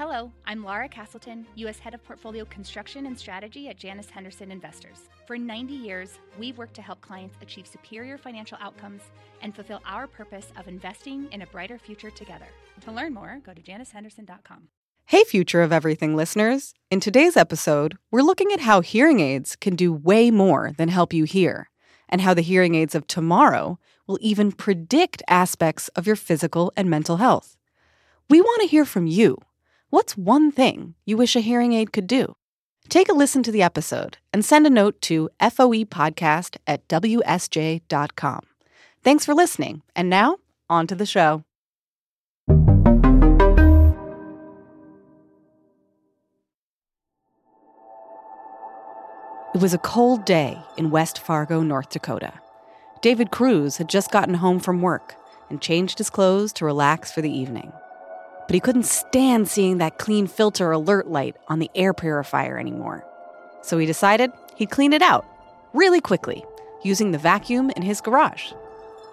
Hello, I'm Lara Castleton, U.S. Head of Portfolio Construction and Strategy at Janus Henderson Investors. For 90 years, we've worked to help clients achieve superior financial outcomes and fulfill our purpose of investing in a brighter future together. To learn more, go to janushenderson.com. Hey, Future of Everything listeners. In today's episode, we're looking at how hearing aids can do way more than help you hear, and how the hearing aids of tomorrow will even predict aspects of your physical and mental health. We want to hear from you. What's one thing you wish a hearing aid could do? Take a listen to the episode and send a note to foepodcast at wsj.com. Thanks for listening. And now, on to the show. It was a cold day in West Fargo, North Dakota. David Cruz had just gotten home from work and changed his clothes to relax for the evening. But he couldn't stand seeing that clean filter alert light on the air purifier anymore. So he decided he'd clean it out really quickly using the vacuum in his garage.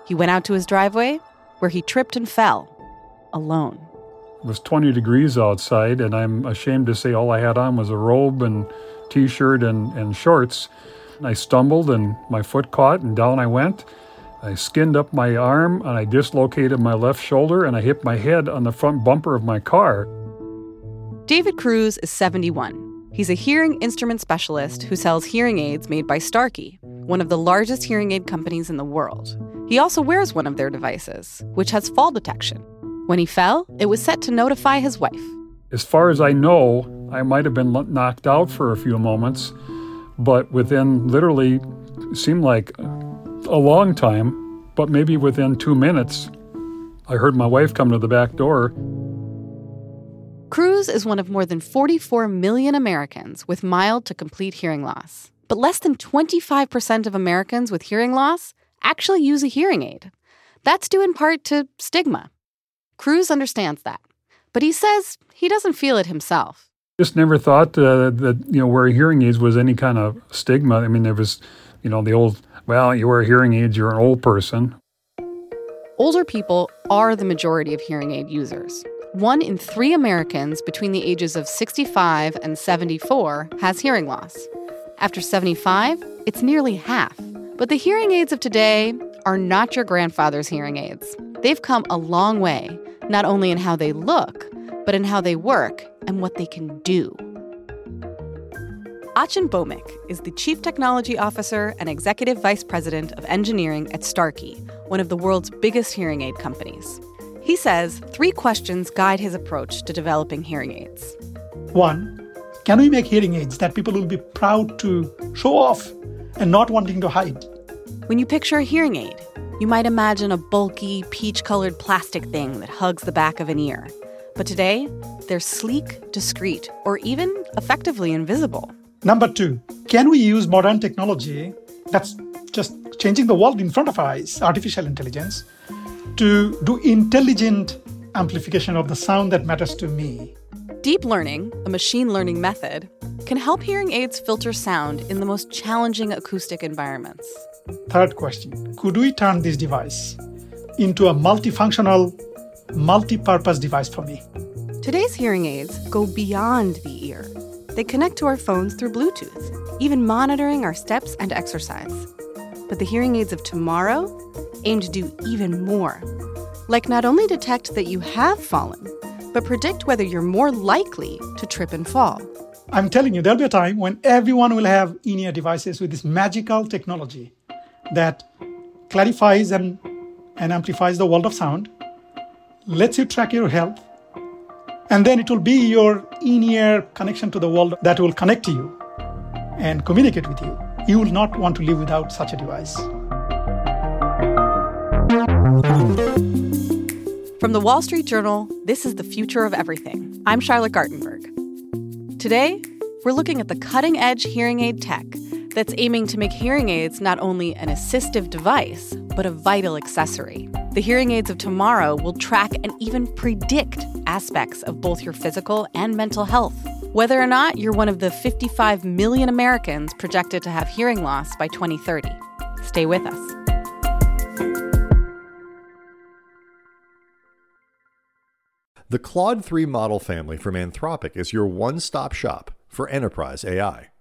He went out to his driveway where he tripped and fell alone. It was 20 degrees outside, and I'm ashamed to say all I had on was a robe and t shirt and, and shorts. I stumbled and my foot caught, and down I went. I skinned up my arm and I dislocated my left shoulder and I hit my head on the front bumper of my car. David Cruz is 71. He's a hearing instrument specialist who sells hearing aids made by Starkey, one of the largest hearing aid companies in the world. He also wears one of their devices, which has fall detection. When he fell, it was set to notify his wife. As far as I know, I might have been knocked out for a few moments, but within literally seemed like a long time, but maybe within two minutes, I heard my wife come to the back door. Cruz is one of more than 44 million Americans with mild to complete hearing loss. But less than 25% of Americans with hearing loss actually use a hearing aid. That's due in part to stigma. Cruz understands that, but he says he doesn't feel it himself. Just never thought uh, that you know wearing hearing aids was any kind of stigma. I mean, there was, you know, the old well, you wear hearing aids, you're an old person. Older people are the majority of hearing aid users. One in three Americans between the ages of 65 and 74 has hearing loss. After 75, it's nearly half. But the hearing aids of today are not your grandfather's hearing aids. They've come a long way, not only in how they look, but in how they work and what they can do. Achin Bhowmik is the Chief Technology Officer and Executive Vice President of Engineering at Starkey, one of the world's biggest hearing aid companies. He says three questions guide his approach to developing hearing aids. One, can we make hearing aids that people will be proud to show off and not wanting to hide? When you picture a hearing aid, you might imagine a bulky, peach colored plastic thing that hugs the back of an ear. But today, they're sleek, discreet, or even effectively invisible. Number two, can we use modern technology that's just changing the world in front of our eyes, artificial intelligence, to do intelligent amplification of the sound that matters to me? Deep learning, a machine learning method, can help hearing aids filter sound in the most challenging acoustic environments. Third question Could we turn this device into a multifunctional, multi purpose device for me? Today's hearing aids go beyond the ear they connect to our phones through Bluetooth, even monitoring our steps and exercise. But the hearing aids of tomorrow aim to do even more. Like not only detect that you have fallen, but predict whether you're more likely to trip and fall. I'm telling you, there'll be a time when everyone will have in ear devices with this magical technology that clarifies and, and amplifies the world of sound, lets you track your health, and then it will be your in ear connection to the world that will connect to you and communicate with you. You will not want to live without such a device. From the Wall Street Journal, this is The Future of Everything. I'm Charlotte Gartenberg. Today, we're looking at the cutting edge hearing aid tech that's aiming to make hearing aids not only an assistive device, but a vital accessory. The hearing aids of tomorrow will track and even predict aspects of both your physical and mental health. Whether or not you're one of the 55 million Americans projected to have hearing loss by 2030. Stay with us. The Claude 3 model family from Anthropic is your one stop shop for enterprise AI.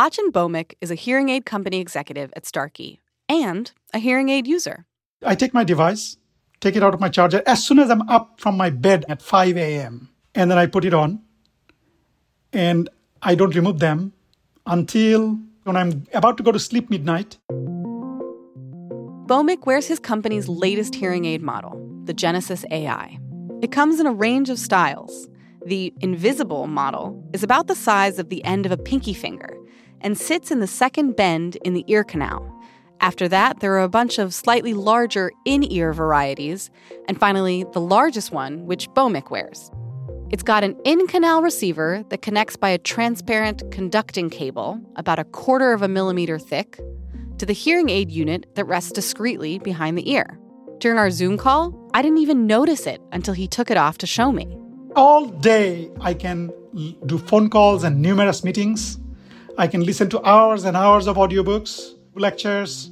Achin Bhowmik is a hearing aid company executive at Starkey and a hearing aid user. I take my device, take it out of my charger as soon as I'm up from my bed at 5 a.m. And then I put it on. And I don't remove them until when I'm about to go to sleep midnight. Bhowmik wears his company's latest hearing aid model, the Genesis AI. It comes in a range of styles. The invisible model is about the size of the end of a pinky finger and sits in the second bend in the ear canal. After that, there are a bunch of slightly larger in ear varieties, and finally, the largest one, which Bhowmik wears. It's got an in canal receiver that connects by a transparent conducting cable, about a quarter of a millimeter thick, to the hearing aid unit that rests discreetly behind the ear. During our Zoom call, I didn't even notice it until he took it off to show me. All day, I can do phone calls and numerous meetings I can listen to hours and hours of audiobooks, lectures.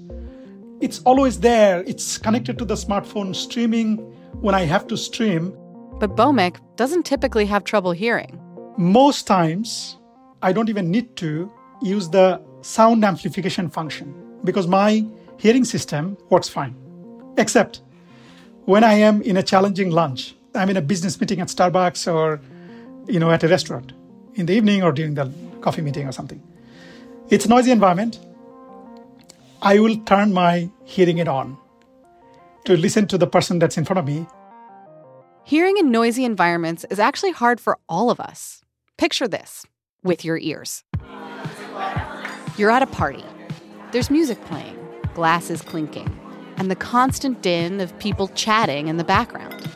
It's always there. It's connected to the smartphone streaming when I have to stream. But Bhowmik doesn't typically have trouble hearing. Most times, I don't even need to use the sound amplification function because my hearing system works fine. Except when I am in a challenging lunch, I'm in a business meeting at Starbucks or you know at a restaurant in the evening or during the coffee meeting or something. It's a noisy environment. I will turn my hearing aid on to listen to the person that's in front of me. Hearing in noisy environments is actually hard for all of us. Picture this with your ears. You're at a party. There's music playing, glasses clinking, and the constant din of people chatting in the background.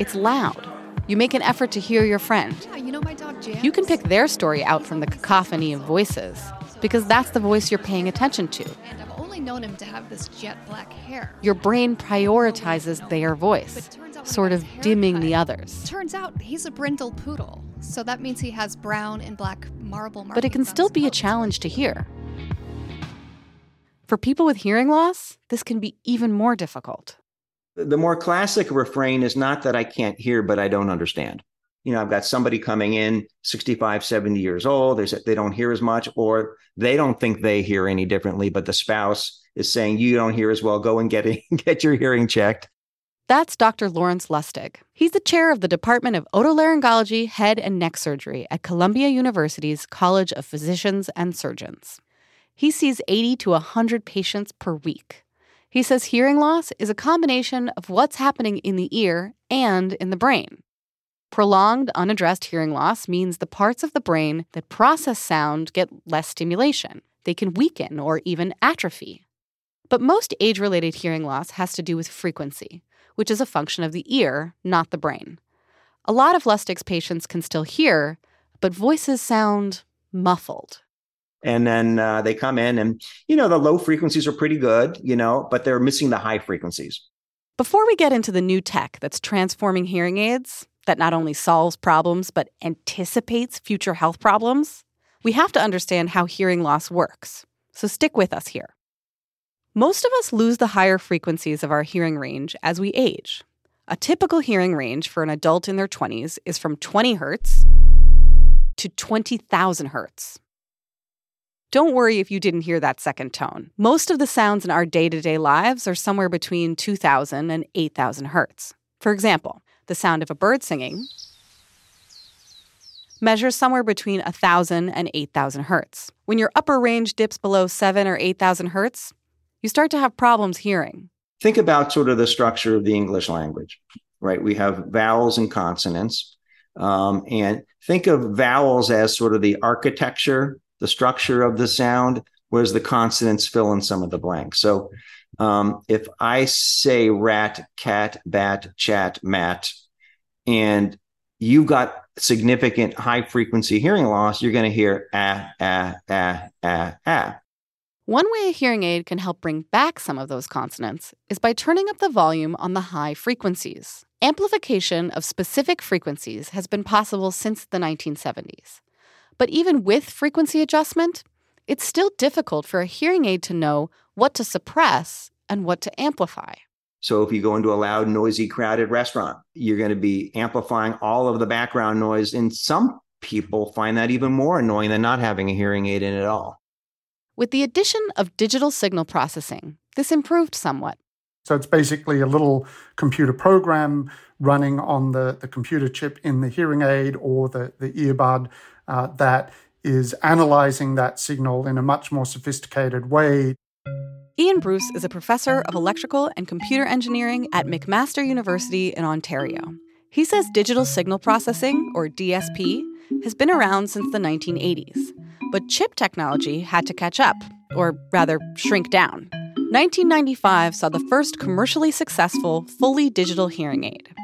It's loud. You make an effort to hear your friend. Yeah, you know my dog Jan. You can pick their story out from the cacophony of voices because that's the voice you're paying attention to. And I've only known him to have this jet black hair. Your brain prioritizes their voice, sort of dimming the others. Turns out he's a brindle poodle, so that means he has brown and black marble But it can still be a challenge to hear. For people with hearing loss, this can be even more difficult. The more classic refrain is not that I can't hear, but I don't understand you know, I've got somebody coming in 65, 70 years old. They they don't hear as much, or they don't think they hear any differently, but the spouse is saying, you don't hear as well. Go and get, get your hearing checked. That's Dr. Lawrence Lustig. He's the chair of the Department of Otolaryngology, Head and Neck Surgery at Columbia University's College of Physicians and Surgeons. He sees 80 to 100 patients per week. He says hearing loss is a combination of what's happening in the ear and in the brain. Prolonged, unaddressed hearing loss means the parts of the brain that process sound get less stimulation. They can weaken or even atrophy. But most age related hearing loss has to do with frequency, which is a function of the ear, not the brain. A lot of Lustig's patients can still hear, but voices sound muffled. And then uh, they come in, and you know, the low frequencies are pretty good, you know, but they're missing the high frequencies. Before we get into the new tech that's transforming hearing aids, that not only solves problems but anticipates future health problems, we have to understand how hearing loss works. So stick with us here. Most of us lose the higher frequencies of our hearing range as we age. A typical hearing range for an adult in their 20s is from 20 hertz to 20,000 hertz. Don't worry if you didn't hear that second tone. Most of the sounds in our day to day lives are somewhere between 2,000 and 8,000 hertz. For example, the sound of a bird singing, measures somewhere between 1,000 and 8,000 hertz. When your upper range dips below 7 or 8,000 hertz, you start to have problems hearing. Think about sort of the structure of the English language, right? We have vowels and consonants. Um, and think of vowels as sort of the architecture, the structure of the sound, whereas the consonants fill in some of the blanks. So um, if I say rat, cat, bat, chat, mat, and you've got significant high frequency hearing loss, you're going to hear ah, ah, ah, ah, ah. One way a hearing aid can help bring back some of those consonants is by turning up the volume on the high frequencies. Amplification of specific frequencies has been possible since the 1970s. But even with frequency adjustment, it's still difficult for a hearing aid to know what to suppress and what to amplify. So if you go into a loud, noisy, crowded restaurant, you're going to be amplifying all of the background noise. And some people find that even more annoying than not having a hearing aid in at all. With the addition of digital signal processing, this improved somewhat. So it's basically a little computer program running on the, the computer chip in the hearing aid or the, the earbud uh, that is analyzing that signal in a much more sophisticated way. Ian Bruce is a professor of electrical and computer engineering at McMaster University in Ontario. He says digital signal processing, or DSP, has been around since the 1980s. But chip technology had to catch up, or rather, shrink down. 1995 saw the first commercially successful, fully digital hearing aid.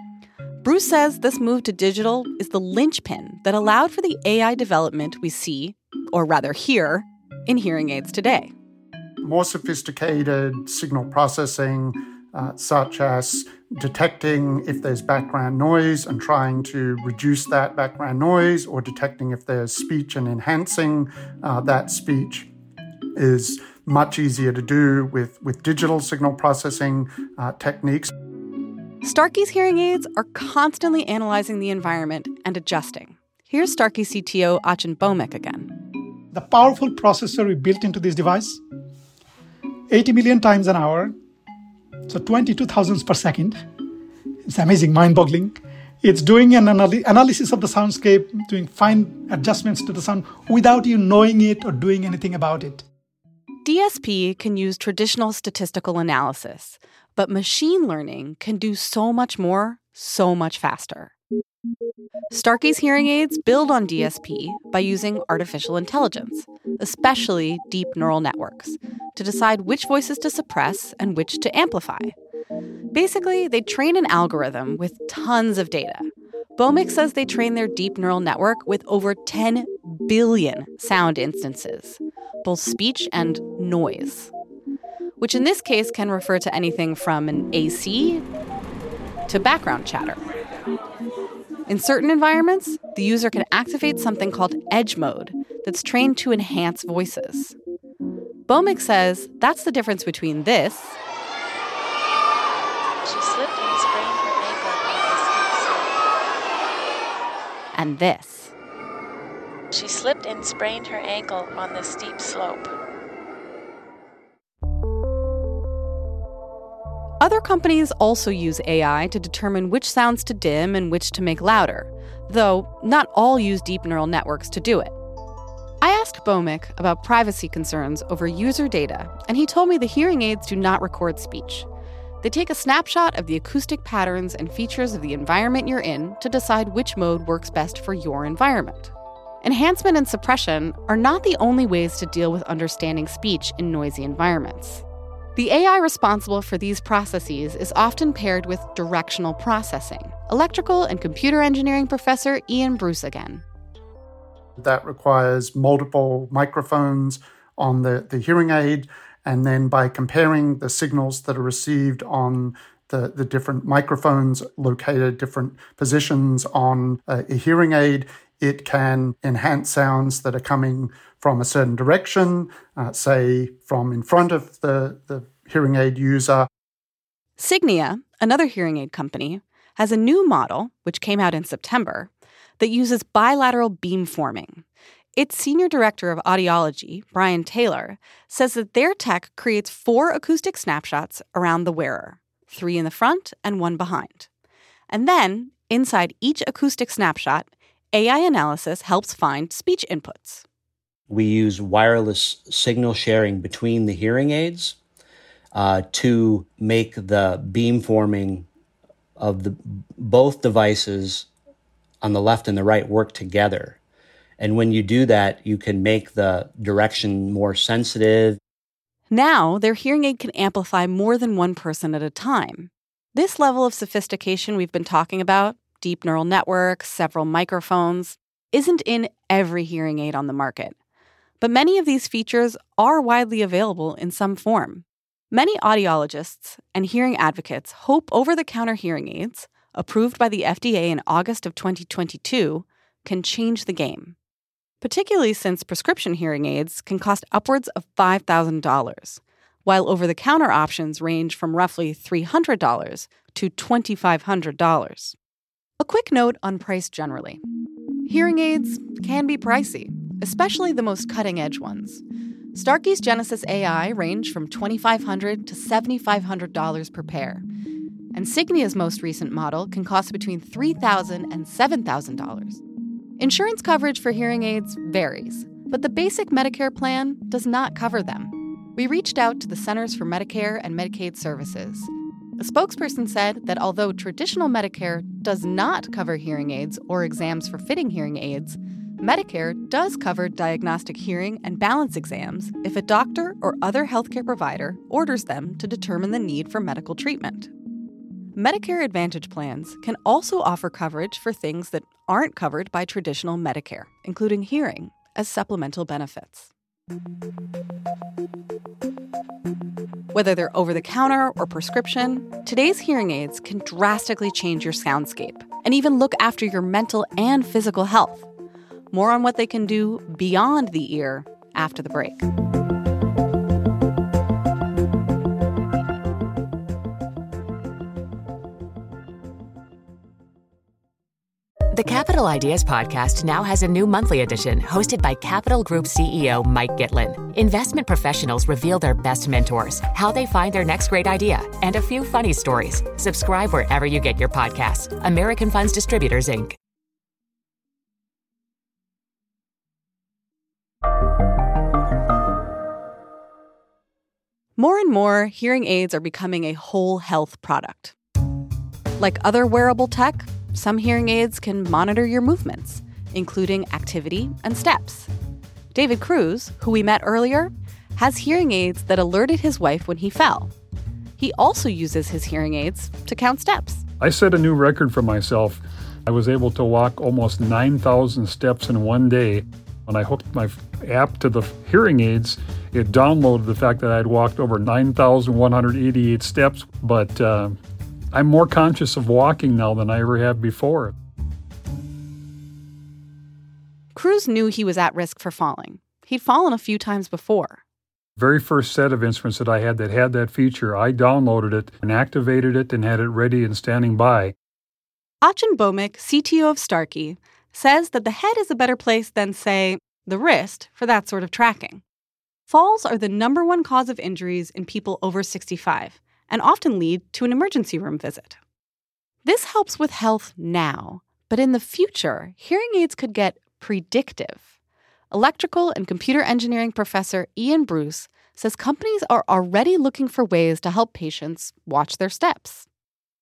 Bruce says this move to digital is the linchpin that allowed for the AI development we see, or rather hear, in hearing aids today. More sophisticated signal processing, uh, such as detecting if there's background noise and trying to reduce that background noise, or detecting if there's speech and enhancing uh, that speech, is much easier to do with, with digital signal processing uh, techniques. Starkey's hearing aids are constantly analyzing the environment and adjusting. Here's Starkey CTO Achin Bhowmik again. The powerful processor we built into this device, 80 million times an hour, so 22 thousandths per second. It's amazing, mind boggling. It's doing an anal- analysis of the soundscape, doing fine adjustments to the sound without you knowing it or doing anything about it. DSP can use traditional statistical analysis, but machine learning can do so much more, so much faster. Starkey's hearing aids build on DSP by using artificial intelligence, especially deep neural networks, to decide which voices to suppress and which to amplify. Basically, they train an algorithm with tons of data. Bhowmik says they train their deep neural network with over 10 billion sound instances, both speech and noise which in this case can refer to anything from an AC to background chatter. In certain environments, the user can activate something called edge mode that's trained to enhance voices. Bhowmik says that's the difference between this and this. She slipped and sprained her ankle on the steep slope. Other companies also use AI to determine which sounds to dim and which to make louder, though not all use deep neural networks to do it. I asked Bhowmik about privacy concerns over user data, and he told me the hearing aids do not record speech. They take a snapshot of the acoustic patterns and features of the environment you're in to decide which mode works best for your environment. Enhancement and suppression are not the only ways to deal with understanding speech in noisy environments. The AI responsible for these processes is often paired with directional processing. Electrical and computer engineering professor Ian Bruce again. That requires multiple microphones on the, the hearing aid, and then by comparing the signals that are received on the, the different microphones located different positions on a, a hearing aid, it can enhance sounds that are coming from a certain direction, uh, say from in front of the, the hearing aid user. Signia, another hearing aid company, has a new model, which came out in September, that uses bilateral beamforming. Its senior director of audiology, Brian Taylor, says that their tech creates four acoustic snapshots around the wearer three in the front and one behind. And then, inside each acoustic snapshot, AI analysis helps find speech inputs. We use wireless signal sharing between the hearing aids uh, to make the beamforming of the both devices on the left and the right work together. And when you do that, you can make the direction more sensitive. Now, their hearing aid can amplify more than one person at a time. This level of sophistication we've been talking about, deep neural networks, several microphones, isn't in every hearing aid on the market. But many of these features are widely available in some form. Many audiologists and hearing advocates hope over the counter hearing aids, approved by the FDA in August of 2022, can change the game. Particularly since prescription hearing aids can cost upwards of $5,000, while over the counter options range from roughly $300 to $2,500. A quick note on price generally hearing aids can be pricey, especially the most cutting edge ones. Starkey's Genesis AI range from $2,500 to $7,500 per pair. And Signia's most recent model can cost between $3,000 and $7,000. Insurance coverage for hearing aids varies, but the basic Medicare plan does not cover them. We reached out to the Centers for Medicare and Medicaid Services. A spokesperson said that although traditional Medicare does not cover hearing aids or exams for fitting hearing aids, Medicare does cover diagnostic hearing and balance exams if a doctor or other healthcare provider orders them to determine the need for medical treatment. Medicare Advantage plans can also offer coverage for things that aren't covered by traditional Medicare, including hearing, as supplemental benefits. Whether they're over the counter or prescription, today's hearing aids can drastically change your soundscape and even look after your mental and physical health. More on what they can do beyond the ear after the break. The Capital Ideas Podcast now has a new monthly edition hosted by Capital Group CEO Mike Gitlin. Investment professionals reveal their best mentors, how they find their next great idea, and a few funny stories. Subscribe wherever you get your podcasts. American Funds Distributors, Inc. More and more, hearing aids are becoming a whole health product. Like other wearable tech, some hearing aids can monitor your movements, including activity and steps. David Cruz, who we met earlier, has hearing aids that alerted his wife when he fell. He also uses his hearing aids to count steps. I set a new record for myself. I was able to walk almost 9,000 steps in one day. When I hooked my app to the hearing aids, it downloaded the fact that I'd walked over 9,188 steps, but uh, I'm more conscious of walking now than I ever have before. Cruz knew he was at risk for falling. He'd fallen a few times before. Very first set of instruments that I had that had that feature, I downloaded it and activated it and had it ready and standing by. Achin Bhowmik, CTO of Starkey, says that the head is a better place than, say, the wrist for that sort of tracking. Falls are the number one cause of injuries in people over 65 and often lead to an emergency room visit. This helps with health now, but in the future, hearing aids could get predictive. Electrical and computer engineering professor Ian Bruce says companies are already looking for ways to help patients watch their steps.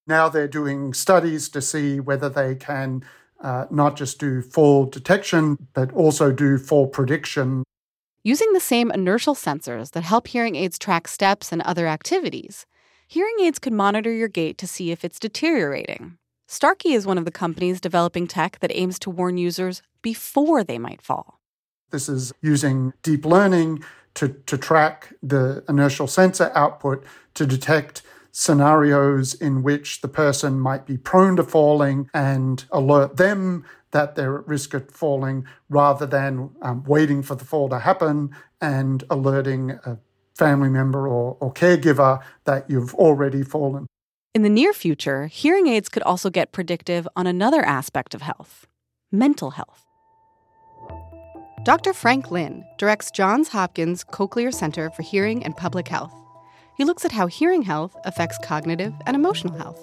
Now they're doing studies to see whether they can uh, not just do fall detection, but also do fall prediction. Using the same inertial sensors that help hearing aids track steps and other activities, hearing aids could monitor your gait to see if it's deteriorating. Starkey is one of the companies developing tech that aims to warn users before they might fall. This is using deep learning to, to track the inertial sensor output to detect scenarios in which the person might be prone to falling and alert them that they're at risk of falling rather than um, waiting for the fall to happen and alerting a family member or, or caregiver that you've already fallen. In the near future, hearing aids could also get predictive on another aspect of health mental health. Dr. Frank Lin directs Johns Hopkins Cochlear Center for Hearing and Public Health. He looks at how hearing health affects cognitive and emotional health.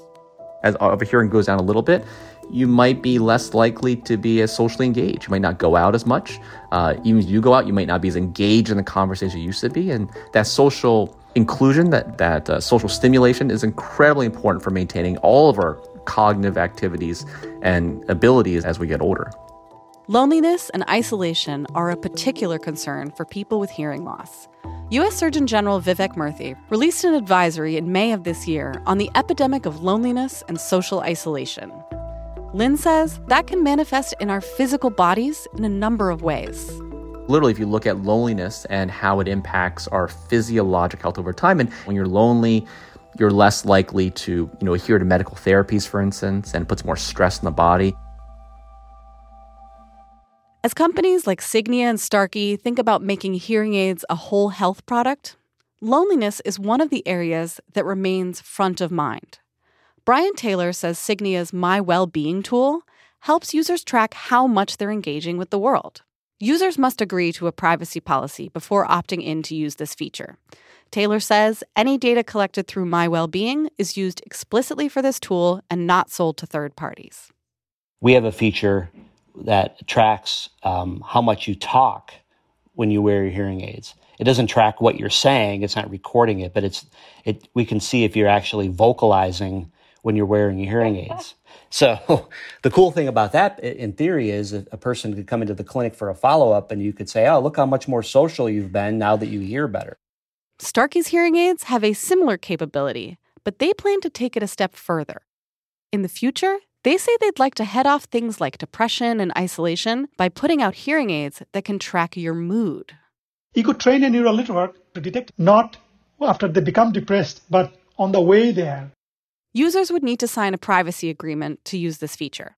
As our hearing goes down a little bit, you might be less likely to be as socially engaged. You might not go out as much. Uh, even if you go out, you might not be as engaged in the conversation you used to be. And that social inclusion, that, that uh, social stimulation is incredibly important for maintaining all of our cognitive activities and abilities as we get older. Loneliness and isolation are a particular concern for people with hearing loss. U.S. Surgeon General Vivek Murthy released an advisory in May of this year on the epidemic of loneliness and social isolation. Lin says that can manifest in our physical bodies in a number of ways. Literally, if you look at loneliness and how it impacts our physiologic health over time, and when you're lonely, you're less likely to, you know, adhere to medical therapies, for instance, and it puts more stress in the body. As companies like Signia and Starkey think about making hearing aids a whole health product, loneliness is one of the areas that remains front of mind. Brian Taylor says Signia's My Wellbeing tool helps users track how much they're engaging with the world. Users must agree to a privacy policy before opting in to use this feature. Taylor says any data collected through My Wellbeing is used explicitly for this tool and not sold to third parties. We have a feature that tracks um, how much you talk when you wear your hearing aids. It doesn't track what you're saying; it's not recording it, but it's it. We can see if you're actually vocalizing when you're wearing your hearing aids. So the cool thing about that, in theory, is a person could come into the clinic for a follow up, and you could say, "Oh, look how much more social you've been now that you hear better." Starkey's hearing aids have a similar capability, but they plan to take it a step further. In the future, they say they'd like to head off things like depression and isolation by putting out hearing aids that can track your mood. You could train a neural network to detect not after they become depressed, but on the way there. Users would need to sign a privacy agreement to use this feature.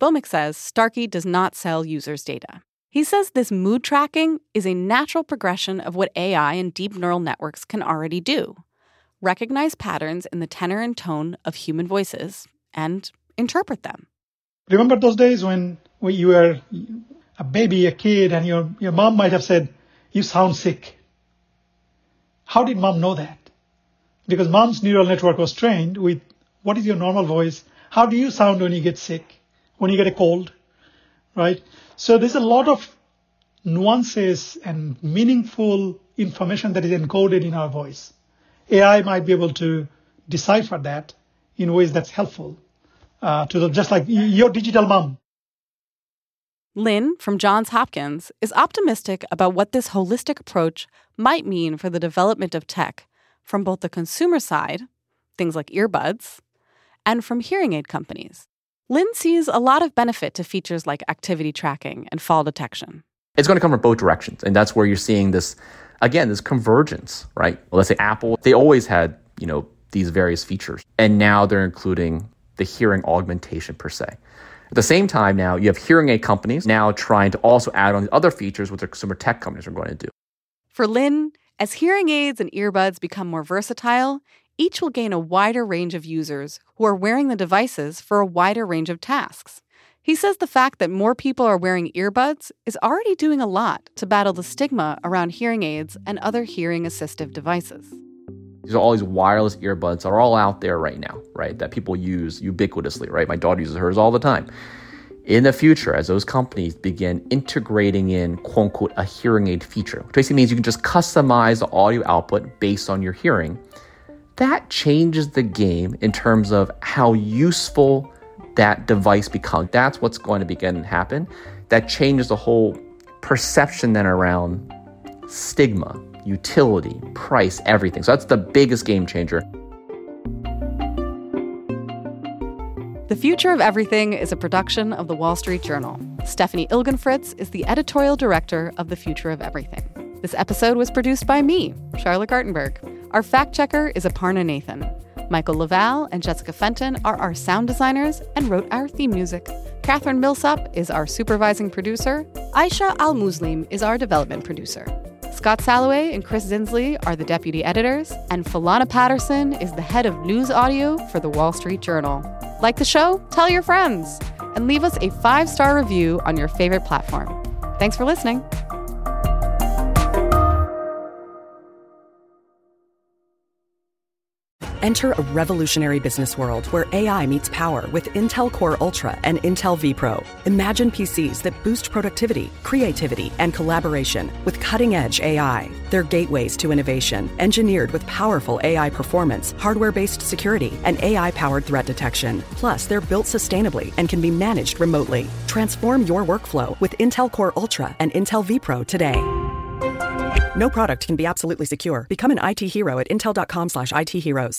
Bhowmik says Starkey does not sell users' data. He says this mood tracking is a natural progression of what AI and deep neural networks can already do recognize patterns in the tenor and tone of human voices and interpret them. Remember those days when, you were a baby, a kid, and your, your mom might have said, You sound sick. How did mom know that? Because mom's neural network was trained with what is your normal voice? How do you sound when you get sick? When you get a cold? Right? So there's a lot of nuances and meaningful information that is encoded in our voice. AI might be able to decipher that in ways that's helpful uh, to them, just like your digital mom. Lin from Johns Hopkins is optimistic about what this holistic approach might mean for the development of tech from both the consumer side, things like earbuds, and from hearing aid companies. Lin sees a lot of benefit to features like activity tracking and fall detection. It's going to come from both directions. And that's where you're seeing this, again, this convergence, right? Well, let's say Apple, they always had, you know, these various features. And now they're including the hearing augmentation per se. At the same time, now you have hearing aid companies now trying to also add on the other features what the consumer tech companies are going to do. For Lin, as hearing aids and earbuds become more versatile, each will gain a wider range of users who are wearing the devices for a wider range of tasks. He says the fact that more people are wearing earbuds is already doing a lot to battle the stigma around hearing aids and other hearing assistive devices. These are all these wireless earbuds that are all out there right now, right? That people use ubiquitously, right? My daughter uses hers all the time. In the future, as those companies begin integrating in quote unquote a hearing aid feature, which basically means you can just customize the audio output based on your hearing, that changes the game in terms of how useful that device becomes. That's what's going to begin to happen. That changes the whole perception then around stigma utility, price, everything. So that's the biggest game changer. The Future of Everything is a production of the Wall Street Journal. Stephanie Ilgenfritz is the editorial director of The Future of Everything. This episode was produced by me, Charlotte Gartenberg. Our fact checker is Aparna Nathan. Michael LaValle and Jessica Fenton are our sound designers and wrote our theme music. Catherine Millsop is our supervising producer. Aisha Al Muslim is our development producer. Scott Saloway and Chris Zinsli are the deputy editors, and Falana Patterson is the head of news audio for the Wall Street Journal. Like the show? Tell your friends and leave us a five star review on your favorite platform. Thanks for listening. Enter a revolutionary business world where AI meets power with Intel Core Ultra and Intel vPro. Imagine PCs that boost productivity, creativity, and collaboration with cutting edge AI. They're gateways to innovation, engineered with powerful AI performance, hardware based security, and AI powered threat detection. Plus, they're built sustainably and can be managed remotely. Transform your workflow with Intel Core Ultra and Intel vPro today. No product can be absolutely secure. Become an IT hero at intel.com/slash IT heroes.